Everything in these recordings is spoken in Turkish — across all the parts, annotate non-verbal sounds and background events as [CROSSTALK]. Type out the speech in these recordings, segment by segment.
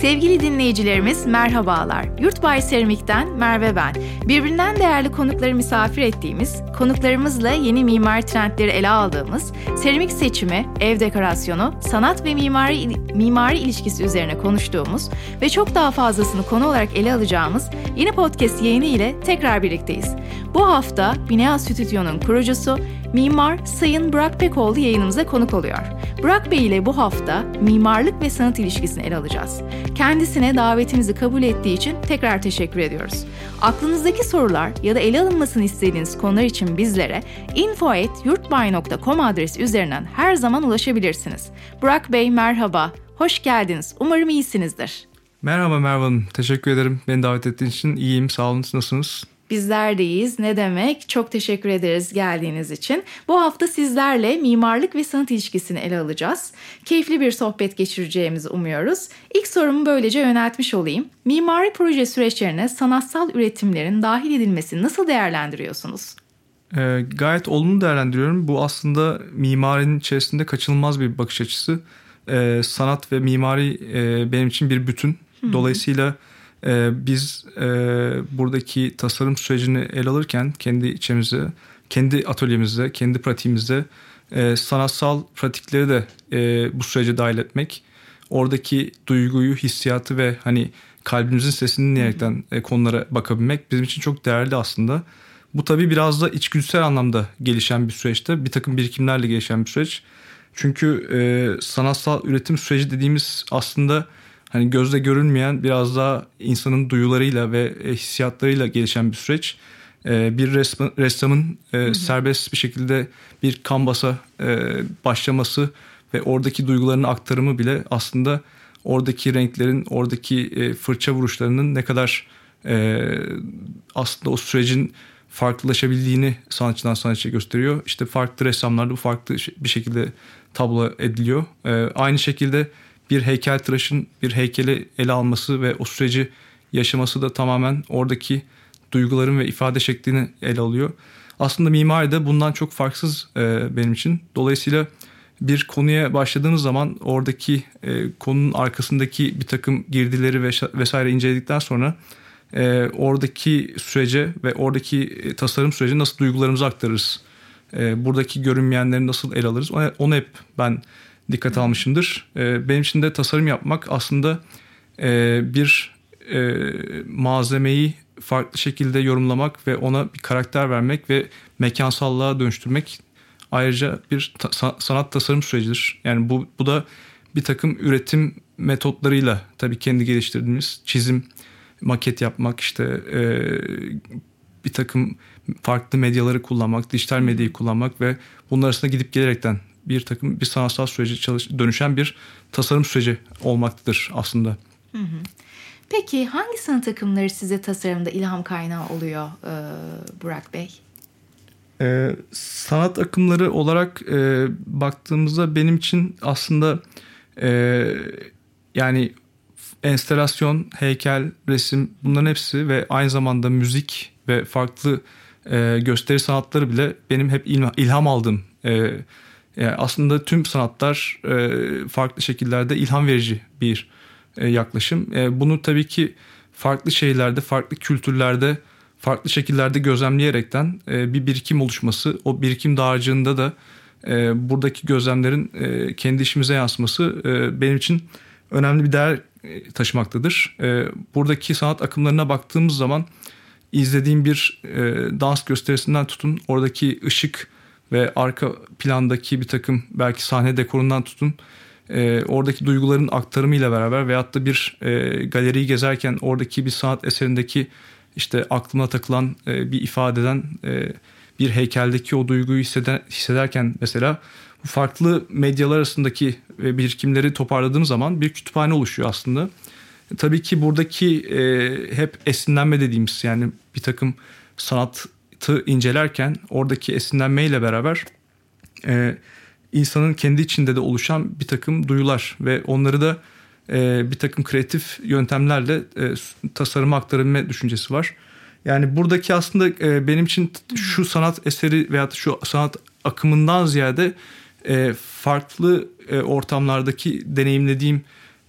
Sevgili dinleyicilerimiz merhabalar. Yurtbay Seramik'ten Merve ben. Birbirinden değerli konukları misafir ettiğimiz, konuklarımızla yeni mimari trendleri ele aldığımız, seramik seçimi, ev dekorasyonu, sanat ve mimari mimari ilişkisi üzerine konuştuğumuz ve çok daha fazlasını konu olarak ele alacağımız yeni podcast yayını ile tekrar birlikteyiz. Bu hafta Binea Stüdyo'nun kurucusu Mimar Sayın Burak Pekoğlu yayınımıza konuk oluyor. Burak Bey ile bu hafta mimarlık ve sanat ilişkisini ele alacağız. Kendisine davetimizi kabul ettiği için tekrar teşekkür ediyoruz. Aklınızdaki sorular ya da ele alınmasını istediğiniz konular için bizlere info.yurtbay.com adresi üzerinden her zaman ulaşabilirsiniz. Burak Bey merhaba, hoş geldiniz. Umarım iyisinizdir. Merhaba Merve Hanım, teşekkür ederim. Beni davet ettiğiniz için iyiyim, sağ olun. Nasılsınız? Bizler deyiz. Ne demek? Çok teşekkür ederiz geldiğiniz için. Bu hafta sizlerle mimarlık ve sanat ilişkisini ele alacağız. Keyifli bir sohbet geçireceğimizi umuyoruz. İlk sorumu böylece yöneltmiş olayım. Mimari proje süreçlerine sanatsal üretimlerin dahil edilmesini nasıl değerlendiriyorsunuz? E, gayet olumlu değerlendiriyorum. Bu aslında mimarinin içerisinde kaçınılmaz bir bakış açısı. E, sanat ve mimari e, benim için bir bütün. Dolayısıyla e, biz e, buradaki tasarım sürecini ele alırken kendi içimizde, kendi atölyemizde, kendi pratiğimizde e, sanatsal pratikleri de e, bu sürece dahil etmek, oradaki duyguyu, hissiyatı ve hani kalbimizin sesini dinleyerekten e, konulara bakabilmek bizim için çok değerli aslında. Bu tabii biraz da içgüdüsel anlamda gelişen bir süreçte, bir takım birikimlerle gelişen bir süreç. Çünkü e, sanatsal üretim süreci dediğimiz aslında hani gözle görülmeyen biraz daha insanın duyularıyla ve e, hissiyatlarıyla gelişen bir süreç. E, bir ressamın e, serbest bir şekilde bir kanvasa başlaması ve oradaki duygularını aktarımı bile aslında oradaki renklerin, oradaki fırça vuruşlarının ne kadar aslında o sürecin farklılaşabildiğini sanatçıdan sanatçıya gösteriyor. İşte farklı ressamlarda bu farklı bir şekilde tablo ediliyor. Aynı şekilde bir heykel tıraşın bir heykeli ele alması ve o süreci yaşaması da tamamen oradaki duyguların ve ifade şeklini ele alıyor. Aslında mimari de bundan çok farksız e, benim için. Dolayısıyla bir konuya başladığınız zaman oradaki e, konunun arkasındaki bir takım girdileri ve vesaire inceledikten sonra e, oradaki sürece ve oradaki e, tasarım süreci nasıl duygularımızı aktarırız? E, buradaki görünmeyenleri nasıl ele alırız? Onu hep ben dikkat almışımdır. E, benim için de tasarım yapmak aslında e, bir e, malzemeyi farklı şekilde yorumlamak ve ona bir karakter vermek ve mekansallığa dönüştürmek ayrıca bir ta- sanat tasarım sürecidir. Yani bu, bu da bir takım üretim metotlarıyla tabii kendi geliştirdiğimiz çizim, maket yapmak işte e, bir takım farklı medyaları kullanmak, dijital medyayı kullanmak ve bunlar arasında gidip gelerekten bir takım bir sanatsal süreci çalış, dönüşen bir tasarım süreci olmaktadır aslında. Hı hı. Peki hangi sanat akımları size tasarımda ilham kaynağı oluyor e, Burak Bey? Ee, sanat akımları olarak e, baktığımızda benim için aslında e, yani enstelasyon, heykel, resim bunların hepsi ve aynı zamanda müzik ve farklı e, gösteri sanatları bile benim hep ilham aldığım e, yani aslında tüm sanatlar e, farklı şekillerde ilham verici bir e, yaklaşım. E, bunu tabii ki farklı şeylerde, farklı kültürlerde, farklı şekillerde gözlemleyerekten bir birikim oluşması, o birikim dağarcığında da buradaki gözlemlerin kendi işimize yansıması benim için önemli bir değer taşımaktadır. Buradaki sanat akımlarına baktığımız zaman izlediğim bir dans gösterisinden tutun oradaki ışık, ve arka plandaki bir takım belki sahne dekorundan tutun e, oradaki duyguların aktarımıyla beraber veyahut da bir e, galeriyi gezerken oradaki bir sanat eserindeki işte aklına takılan e, bir ifadeden e, bir heykeldeki o duyguyu hisseder, hissederken mesela bu farklı medyalar arasındaki e, birikimleri toparladığım zaman bir kütüphane oluşuyor aslında. Tabii ki buradaki e, hep esinlenme dediğimiz yani bir takım sanat sanatı incelerken oradaki esinlenmeyle beraber e, insanın kendi içinde de oluşan bir takım duyular ve onları da e, bir takım kreatif yöntemlerle e, tasarıma aktarabilme düşüncesi var. Yani buradaki aslında e, benim için şu sanat eseri veya şu sanat akımından ziyade e, farklı e, ortamlardaki deneyimlediğim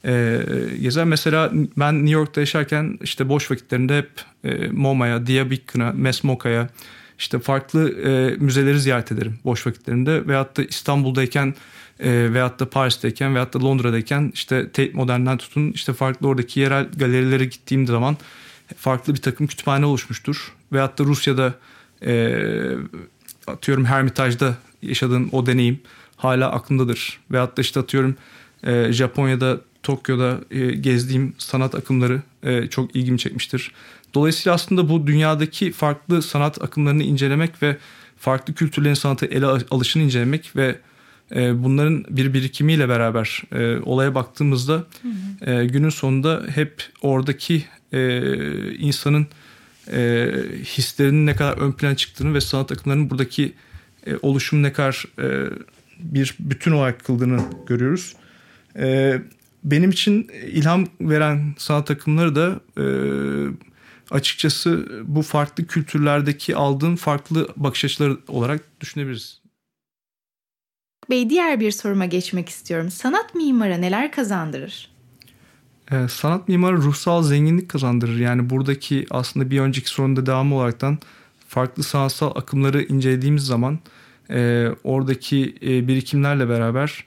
e, gezer. Mesela ben New York'ta yaşarken işte boş vakitlerinde hep e, MoMA'ya, Diabecan'a, Mesmoka'ya işte farklı e, müzeleri ziyaret ederim boş vakitlerimde. Veyahut da İstanbul'dayken e, veyahut da Paris'teyken veyahut da Londra'dayken işte Tate Modern'den tutun işte farklı oradaki yerel galerilere gittiğim zaman farklı bir takım kütüphane oluşmuştur. Veyahut da Rusya'da e, atıyorum Hermitage'da yaşadığım o deneyim hala aklımdadır. Veyahut da işte atıyorum e, Japonya'da Tokyo'da e, gezdiğim sanat akımları e, çok ilgimi çekmiştir. Dolayısıyla aslında bu dünyadaki farklı sanat akımlarını incelemek ve farklı kültürlerin sanatı ele alışını incelemek ve e, bunların bir birikimiyle beraber e, olaya baktığımızda hı hı. E, günün sonunda hep oradaki e, insanın e, hislerinin ne kadar ön plana çıktığını ve sanat akımlarının buradaki e, oluşumu ne kadar e, bir bütün olarak kıldığını görüyoruz. E, benim için ilham veren sanat akımları da e, açıkçası bu farklı kültürlerdeki aldığım farklı bakış açıları olarak düşünebiliriz. Bey diğer bir soruma geçmek istiyorum. Sanat mimara neler kazandırır? Ee, sanat mimarı ruhsal zenginlik kazandırır. Yani buradaki aslında bir önceki sorunda devamı olaraktan farklı sanatsal akımları incelediğimiz zaman e, oradaki e, birikimlerle beraber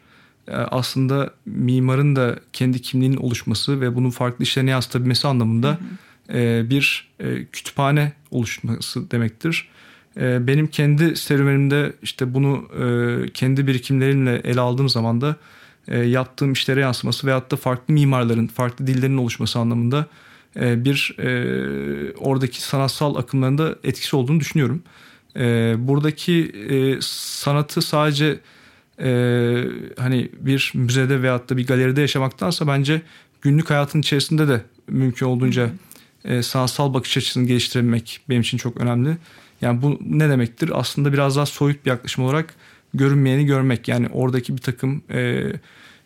aslında mimarın da kendi kimliğinin oluşması ve bunun farklı işlerine yansıtabilmesi anlamında hı hı. E, bir e, kütüphane oluşması demektir. E, benim kendi serüvenimde işte bunu e, kendi birikimlerimle ele aldığım zaman da e, yaptığım işlere yansıması veyahut da farklı mimarların, farklı dillerin oluşması anlamında e, bir e, oradaki sanatsal akımlarında etkisi olduğunu düşünüyorum. E, buradaki e, sanatı sadece e, hani bir müzede veyahut da bir galeride yaşamaktansa bence günlük hayatın içerisinde de mümkün olduğunca e, sanatsal bakış açısını geliştirmek benim için çok önemli. Yani bu ne demektir? Aslında biraz daha soyut bir yaklaşım olarak görünmeyeni görmek. Yani oradaki bir takım e,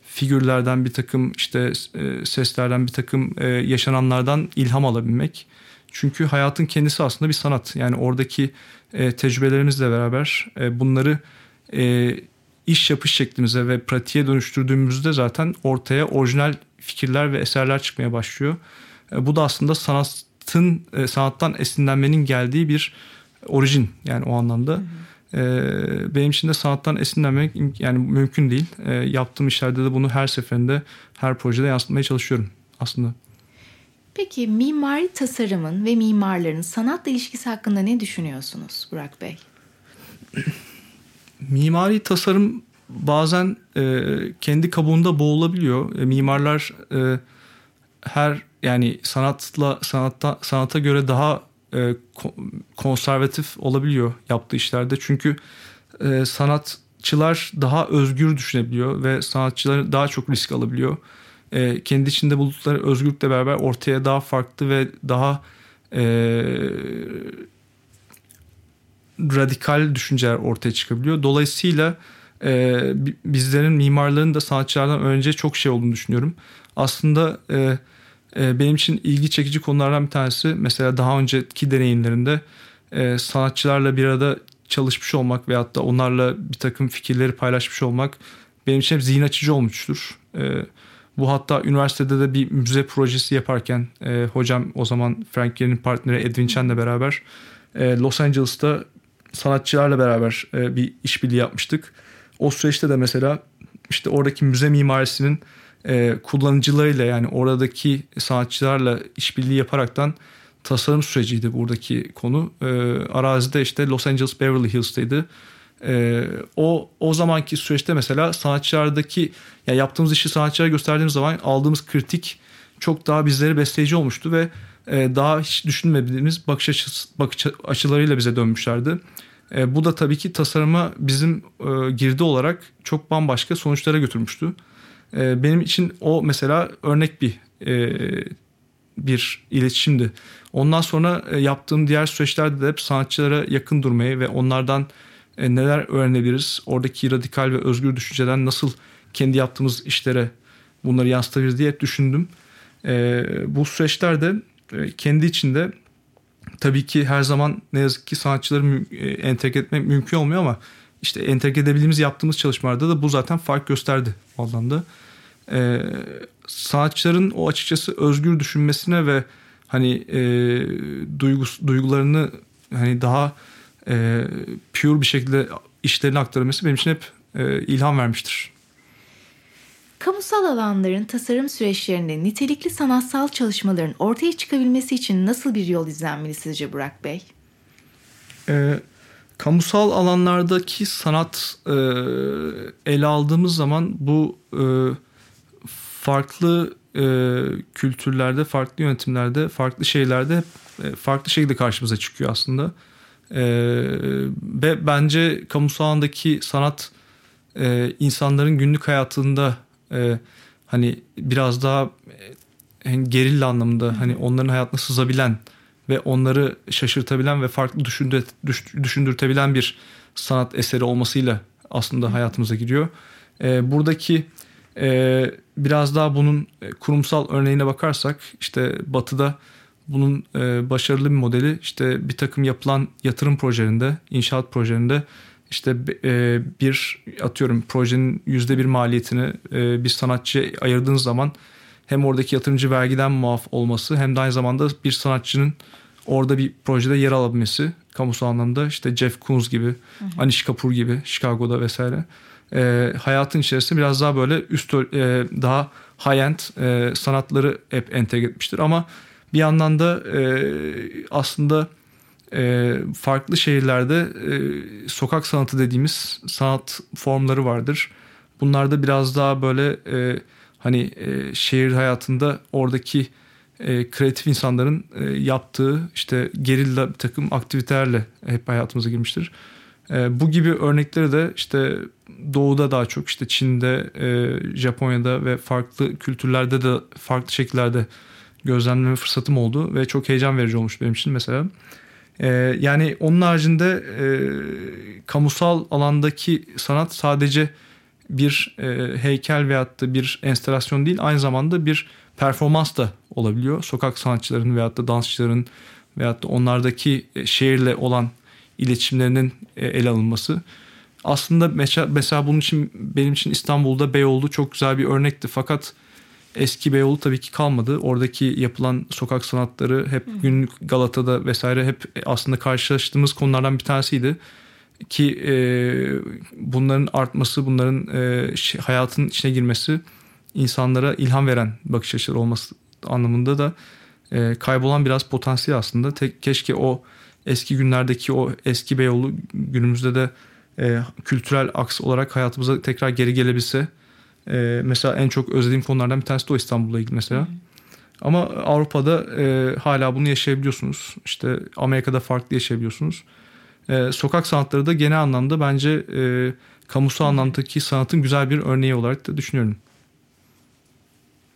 figürlerden bir takım işte e, seslerden bir takım e, yaşananlardan ilham alabilmek. Çünkü hayatın kendisi aslında bir sanat. Yani oradaki e, tecrübelerimizle beraber e, bunları e, iş yapış şeklimize ve pratiğe dönüştürdüğümüzde zaten ortaya orijinal fikirler ve eserler çıkmaya başlıyor. E, bu da aslında sanatın e, sanattan esinlenmenin geldiği bir orijin yani o anlamda. Hı hı. E, benim için de sanattan esinlenmek yani mümkün değil. Yaptığım işlerde de bunu her seferinde her projede yansıtmaya çalışıyorum aslında. Peki mimari tasarımın ve mimarların sanatla ilişkisi hakkında ne düşünüyorsunuz Burak Bey? [CLEARS THROAT] mimari tasarım bazen e, kendi kabuğunda boğulabiliyor. E, mimarlar e, her yani sanatla sanatta sanata göre daha e, konservatif olabiliyor yaptığı işlerde. Çünkü e, sanatçılar daha özgür düşünebiliyor ve sanatçılar daha çok risk alabiliyor. E, kendi içinde buldukları özgürlükle beraber ortaya daha farklı ve daha e, radikal düşünceler ortaya çıkabiliyor. Dolayısıyla e, bizlerin mimarların da sanatçılardan önce çok şey olduğunu düşünüyorum. Aslında e, e, benim için ilgi çekici konulardan bir tanesi mesela daha önceki deneyimlerimde e, sanatçılarla bir arada çalışmış olmak veyahut da onlarla bir takım fikirleri paylaşmış olmak benim için hep zihin açıcı olmuştur. E, bu hatta üniversitede de bir müze projesi yaparken e, hocam o zaman Frank Gehry'nin partneri Edwin Chen'le beraber e, Los Angeles'ta sanatçılarla beraber e, bir işbirliği yapmıştık. O süreçte de mesela işte oradaki müze mimarisinin e, kullanıcılarıyla yani oradaki sanatçılarla işbirliği yaparaktan tasarım süreciydi buradaki konu. E, arazide işte Los Angeles Beverly Hills'teydi. E, o o zamanki süreçte mesela sanatçılardaki yani yaptığımız işi sanatçılara gösterdiğimiz zaman aldığımız kritik çok daha bizleri besleyici olmuştu ve daha hiç düşünmediğimiz bakış, açısı, bakış açılarıyla bize dönmüşlerdi. E, bu da tabii ki tasarıma bizim e, girdi olarak çok bambaşka sonuçlara götürmüştü. E, benim için o mesela örnek bir e, bir iletişimdi. Ondan sonra e, yaptığım diğer süreçlerde de hep sanatçılara yakın durmayı ve onlardan neler öğrenebiliriz, oradaki radikal ve özgür düşünceden nasıl kendi yaptığımız işlere bunları yansıtabiliriz diye hep düşündüm. Bu süreçlerde kendi içinde tabii ki her zaman ne yazık ki sanatçıları e, entegre etmek mümkün olmuyor ama işte entegre edebildiğimiz yaptığımız çalışmalarda da bu zaten fark gösterdi o anlamda. Ee, sanatçıların o açıkçası özgür düşünmesine ve hani e, duygus, duygularını hani daha e, pure bir şekilde işlerini aktarması benim için hep e, ilham vermiştir. Kamusal alanların tasarım süreçlerinde nitelikli sanatsal çalışmaların ortaya çıkabilmesi için nasıl bir yol izlenmeli sizce Burak Bey? E, kamusal alanlardaki sanat e, ele aldığımız zaman bu e, farklı e, kültürlerde, farklı yönetimlerde, farklı şeylerde e, farklı şekilde karşımıza çıkıyor aslında. E, ve bence kamusal alandaki sanat e, insanların günlük hayatında e, hani biraz daha e, gerilla anlamında hani onların hayatına sızabilen ve onları şaşırtabilen ve farklı düşündür, düşündürtebilen bir sanat eseri olmasıyla aslında hayatımıza giriyor. E, buradaki e, biraz daha bunun e, kurumsal örneğine bakarsak işte Batı'da bunun e, başarılı bir modeli işte bir takım yapılan yatırım projelerinde, inşaat projelerinde işte e, bir atıyorum projenin yüzde bir maliyetini e, bir sanatçıya ayırdığınız zaman hem oradaki yatırımcı vergiden muaf olması hem de aynı zamanda bir sanatçının orada bir projede yer alabilmesi kamusal anlamda işte Jeff Koons gibi, hı hı. Anish Kapoor gibi Chicago'da vesaire e, hayatın içerisinde biraz daha böyle üst e, daha high-end e, sanatları hep entegre etmiştir ama bir yandan da e, aslında e, farklı şehirlerde e, sokak sanatı dediğimiz sanat formları vardır. Bunlar da biraz daha böyle e, hani e, şehir hayatında oradaki kreatif insanların yaptığı işte gerilla bir takım aktivitelerle hep hayatımıza girmiştir. Bu gibi örnekleri de işte doğuda daha çok işte Çin'de, Japonya'da ve farklı kültürlerde de farklı şekillerde gözlemleme fırsatım oldu ve çok heyecan verici olmuş benim için mesela. E, yani onun haricinde e, kamusal alandaki sanat sadece bir e, heykel veyahut da bir enstelasyon değil aynı zamanda bir performans da olabiliyor. Sokak sanatçıların veyahut da dansçıların veyahut da onlardaki e, şehirle olan iletişimlerinin e, ele alınması. Aslında mesela, bunun için benim için İstanbul'da Beyoğlu çok güzel bir örnekti. Fakat eski Beyoğlu tabii ki kalmadı. Oradaki yapılan sokak sanatları hep günlük Galata'da vesaire hep aslında karşılaştığımız konulardan bir tanesiydi. Ki e, bunların artması, bunların e, hayatın içine girmesi insanlara ilham veren bakış açıları olması anlamında da e, kaybolan biraz potansiyel aslında. Tek, keşke o eski günlerdeki o eski Beyoğlu günümüzde de e, kültürel aks olarak hayatımıza tekrar geri gelebilse. E, mesela en çok özlediğim konulardan bir tanesi de o İstanbul'la ilgili mesela. Hı. Ama Avrupa'da e, hala bunu yaşayabiliyorsunuz. İşte Amerika'da farklı yaşayabiliyorsunuz. E, sokak sanatları da genel anlamda bence e, kamusal anlamdaki sanatın güzel bir örneği olarak da düşünüyorum.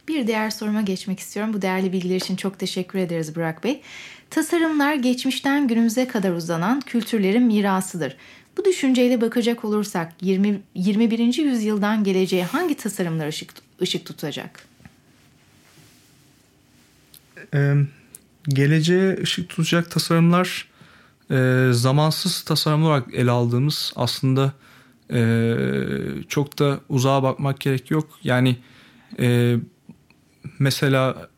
Bir diğer soruma geçmek istiyorum. Bu değerli bilgiler için çok teşekkür ederiz Burak Bey. Tasarımlar geçmişten günümüze kadar uzanan kültürlerin mirasıdır. Bu düşünceyle bakacak olursak 20, 21. yüzyıldan geleceğe hangi tasarımlar ışık, ışık tutacak? Ee, geleceğe ışık tutacak tasarımlar e, zamansız tasarım olarak ele aldığımız aslında e, çok da uzağa bakmak gerek yok. Yani e, mesela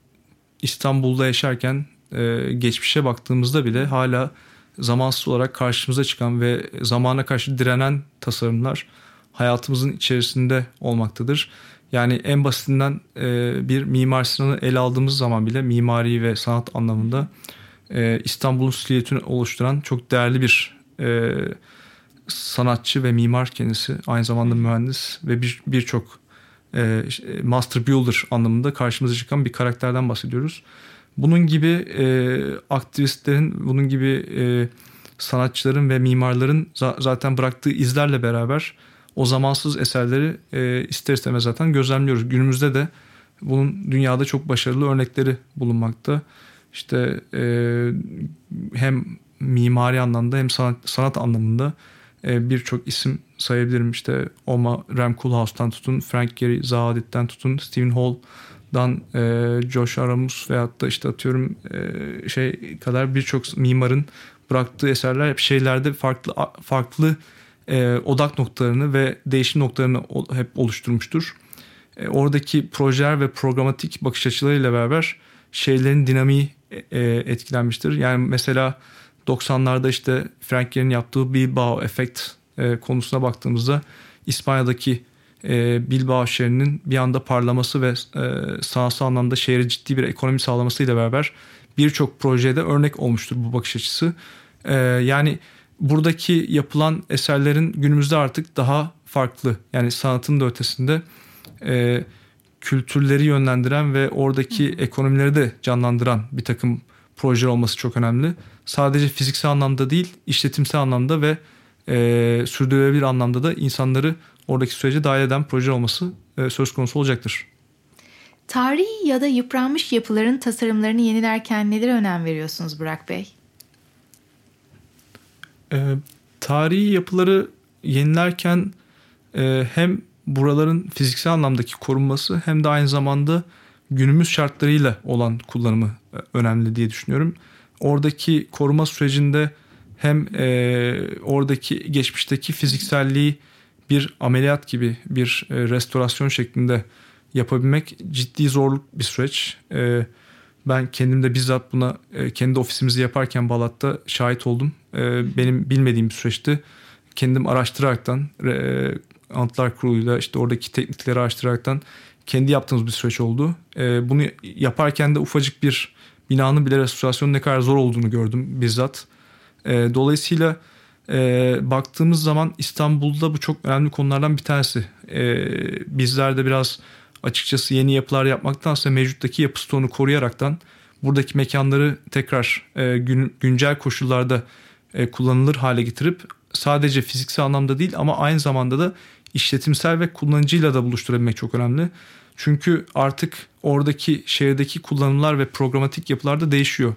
İstanbul'da yaşarken e, geçmişe baktığımızda bile hala zamansız olarak karşımıza çıkan ve zamana karşı direnen tasarımlar hayatımızın içerisinde olmaktadır. Yani en basitinden e, bir Mimar Sinan'ı ele aldığımız zaman bile mimari ve sanat anlamında e, İstanbul'un silüetini oluşturan çok değerli bir e, sanatçı ve mimar kendisi. Aynı zamanda mühendis ve birçok bir e, master builder anlamında karşımıza çıkan bir karakterden bahsediyoruz. Bunun gibi e, aktivistlerin, bunun gibi e, sanatçıların ve mimarların za- zaten bıraktığı izlerle beraber o zamansız eserleri e, ister istemez zaten gözlemliyoruz. Günümüzde de bunun dünyada çok başarılı örnekleri bulunmakta. İşte e, hem mimari anlamda hem sanat, sanat anlamında e, birçok isim sayabilirim. İşte Oma Rem Koolhaas'tan tutun, Frank Gehry Zahadit'ten tutun, Stephen Hall, dan e, Josh Aramus veyahut da işte atıyorum e, şey kadar birçok mimarın bıraktığı eserler hep şeylerde farklı farklı e, odak noktalarını ve değişim noktalarını hep oluşturmuştur. e, oradaki projeler ve programatik bakış açılarıyla beraber şeylerin dinamiği e, etkilenmiştir. Yani mesela 90'larda işte Frank Gehry'nin yaptığı Bilbao efekt e, konusuna baktığımızda İspanya'daki e, Bilbao şehrinin bir anda parlaması ve e, sanatsal anlamda şehre ciddi bir ekonomi sağlamasıyla beraber birçok projede örnek olmuştur bu bakış açısı. E, yani buradaki yapılan eserlerin günümüzde artık daha farklı yani sanatın da ötesinde e, kültürleri yönlendiren ve oradaki ekonomileri de canlandıran bir takım projeler olması çok önemli. Sadece fiziksel anlamda değil işletimsel anlamda ve e, sürdürülebilir anlamda da insanları oradaki sürece dahil eden proje olması e, söz konusu olacaktır. Tarihi ya da yıpranmış yapıların tasarımlarını yenilerken nelere önem veriyorsunuz Burak Bey? E, tarihi yapıları yenilerken e, hem buraların fiziksel anlamdaki korunması hem de aynı zamanda günümüz şartlarıyla olan kullanımı e, önemli diye düşünüyorum. Oradaki koruma sürecinde hem e, oradaki geçmişteki fizikselliği bir ameliyat gibi bir e, restorasyon şeklinde yapabilmek ciddi zorluk bir süreç. E, ben kendim de bizzat buna e, kendi ofisimizi yaparken Balat'ta şahit oldum. Benim bilmediğim bir süreçti. Kendim araştıraraktan e, Kurulu'yla işte oradaki teknikleri araştıraraktan kendi yaptığımız bir süreç oldu. Bunu yaparken de ufacık bir binanın bile restorasyonu ne kadar zor olduğunu gördüm bizzat. E, dolayısıyla e, baktığımız zaman İstanbul'da bu çok önemli konulardan bir tanesi. E, bizler de biraz açıkçası yeni yapılar yapmaktansa mevcuttaki yapı stoğunu koruyaraktan buradaki mekanları tekrar e, gün, güncel koşullarda e, kullanılır hale getirip sadece fiziksel anlamda değil ama aynı zamanda da işletimsel ve kullanıcıyla da buluşturabilmek çok önemli. Çünkü artık oradaki şehirdeki kullanımlar ve programatik yapılar da değişiyor.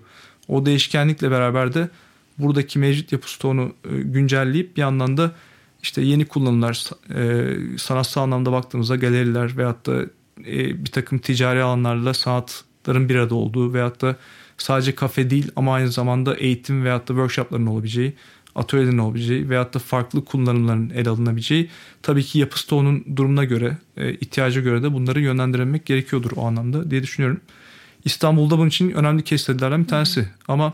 O değişkenlikle beraber de buradaki mevcut yapı stoğunu e, güncelleyip bir yandan da işte yeni kullanımlar e, sanatsal anlamda baktığımızda galeriler veyahut da e, bir takım ticari alanlarla sanatların bir arada olduğu veyahut da sadece kafe değil ama aynı zamanda eğitim veyahut da workshopların olabileceği atölyelerin olabileceği veyahut da farklı kullanımların ele alınabileceği tabii ki yapı stoğunun durumuna göre ihtiyaca göre de bunları yönlendirmek gerekiyordur o anlamda diye düşünüyorum. İstanbul'da bunun için önemli keşfedilerden bir tanesi ama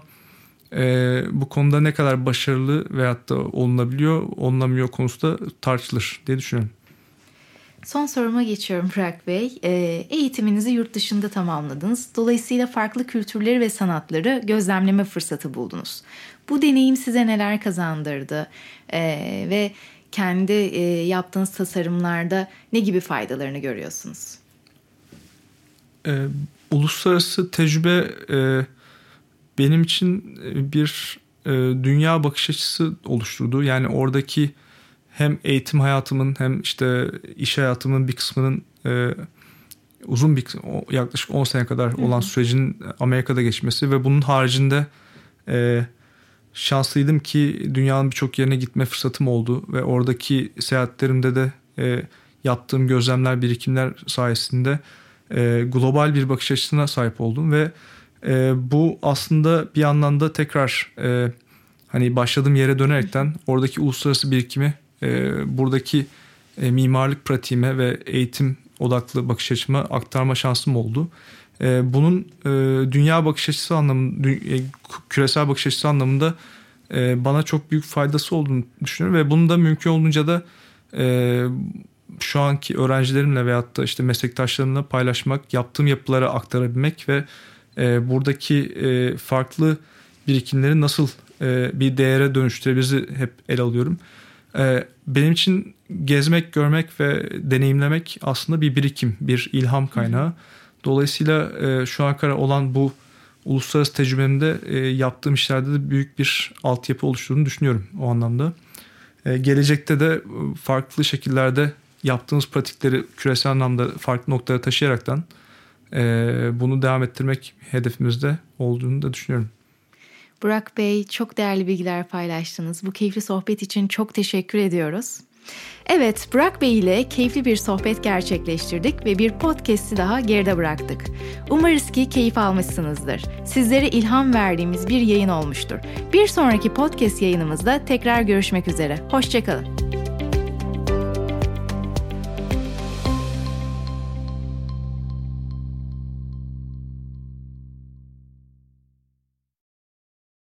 e, bu konuda ne kadar başarılı veyahut da olunabiliyor olunamıyor konusu da tartışılır diye düşünüyorum. Son soruma geçiyorum Burak Bey. E, eğitiminizi yurt dışında tamamladınız. Dolayısıyla farklı kültürleri ve sanatları gözlemleme fırsatı buldunuz. Bu deneyim size neler kazandırdı e, ve kendi e, yaptığınız tasarımlarda ne gibi faydalarını görüyorsunuz? E, uluslararası tecrübe e, benim için bir e, dünya bakış açısı oluşturdu. Yani oradaki hem eğitim hayatımın hem işte iş hayatımın bir kısmının e, uzun bir yaklaşık 10 sene kadar olan sürecin Amerika'da geçmesi ve bunun haricinde e, şanslıydım ki dünyanın birçok yerine gitme fırsatım oldu ve oradaki seyahatlerimde de e, yaptığım gözlemler, birikimler sayesinde e, global bir bakış açısına sahip oldum ve e, bu aslında bir yandan da tekrar e, hani başladığım yere dönerekten oradaki uluslararası birikimi e, buradaki e, mimarlık pratiğime ve eğitim odaklı bakış açıma aktarma şansım oldu. E, bunun e, dünya bakış açısı anlamında, e, küresel bakış açısı anlamında e, bana çok büyük faydası olduğunu düşünüyorum ve bunu da mümkün olduğunca da e, şu anki öğrencilerimle veyahut da işte meslektaşlarımla paylaşmak, yaptığım yapılara aktarabilmek ve e, buradaki e, farklı birikimleri nasıl e, bir değere dönüştürebiliriz hep el alıyorum. E, benim için gezmek, görmek ve deneyimlemek aslında bir birikim, bir ilham kaynağı. Dolayısıyla e, şu ana kadar olan bu uluslararası tecrübemde e, yaptığım işlerde de büyük bir altyapı oluşturduğunu düşünüyorum o anlamda. E, gelecekte de farklı şekillerde yaptığımız pratikleri küresel anlamda farklı noktalara taşıyaraktan bunu devam ettirmek hedefimizde olduğunu da düşünüyorum. Burak Bey çok değerli bilgiler paylaştınız. Bu keyifli sohbet için çok teşekkür ediyoruz. Evet, Burak Bey ile keyifli bir sohbet gerçekleştirdik ve bir podcast'i daha geride bıraktık. Umarız ki keyif almışsınızdır. Sizlere ilham verdiğimiz bir yayın olmuştur. Bir sonraki podcast yayınımızda tekrar görüşmek üzere. Hoşçakalın.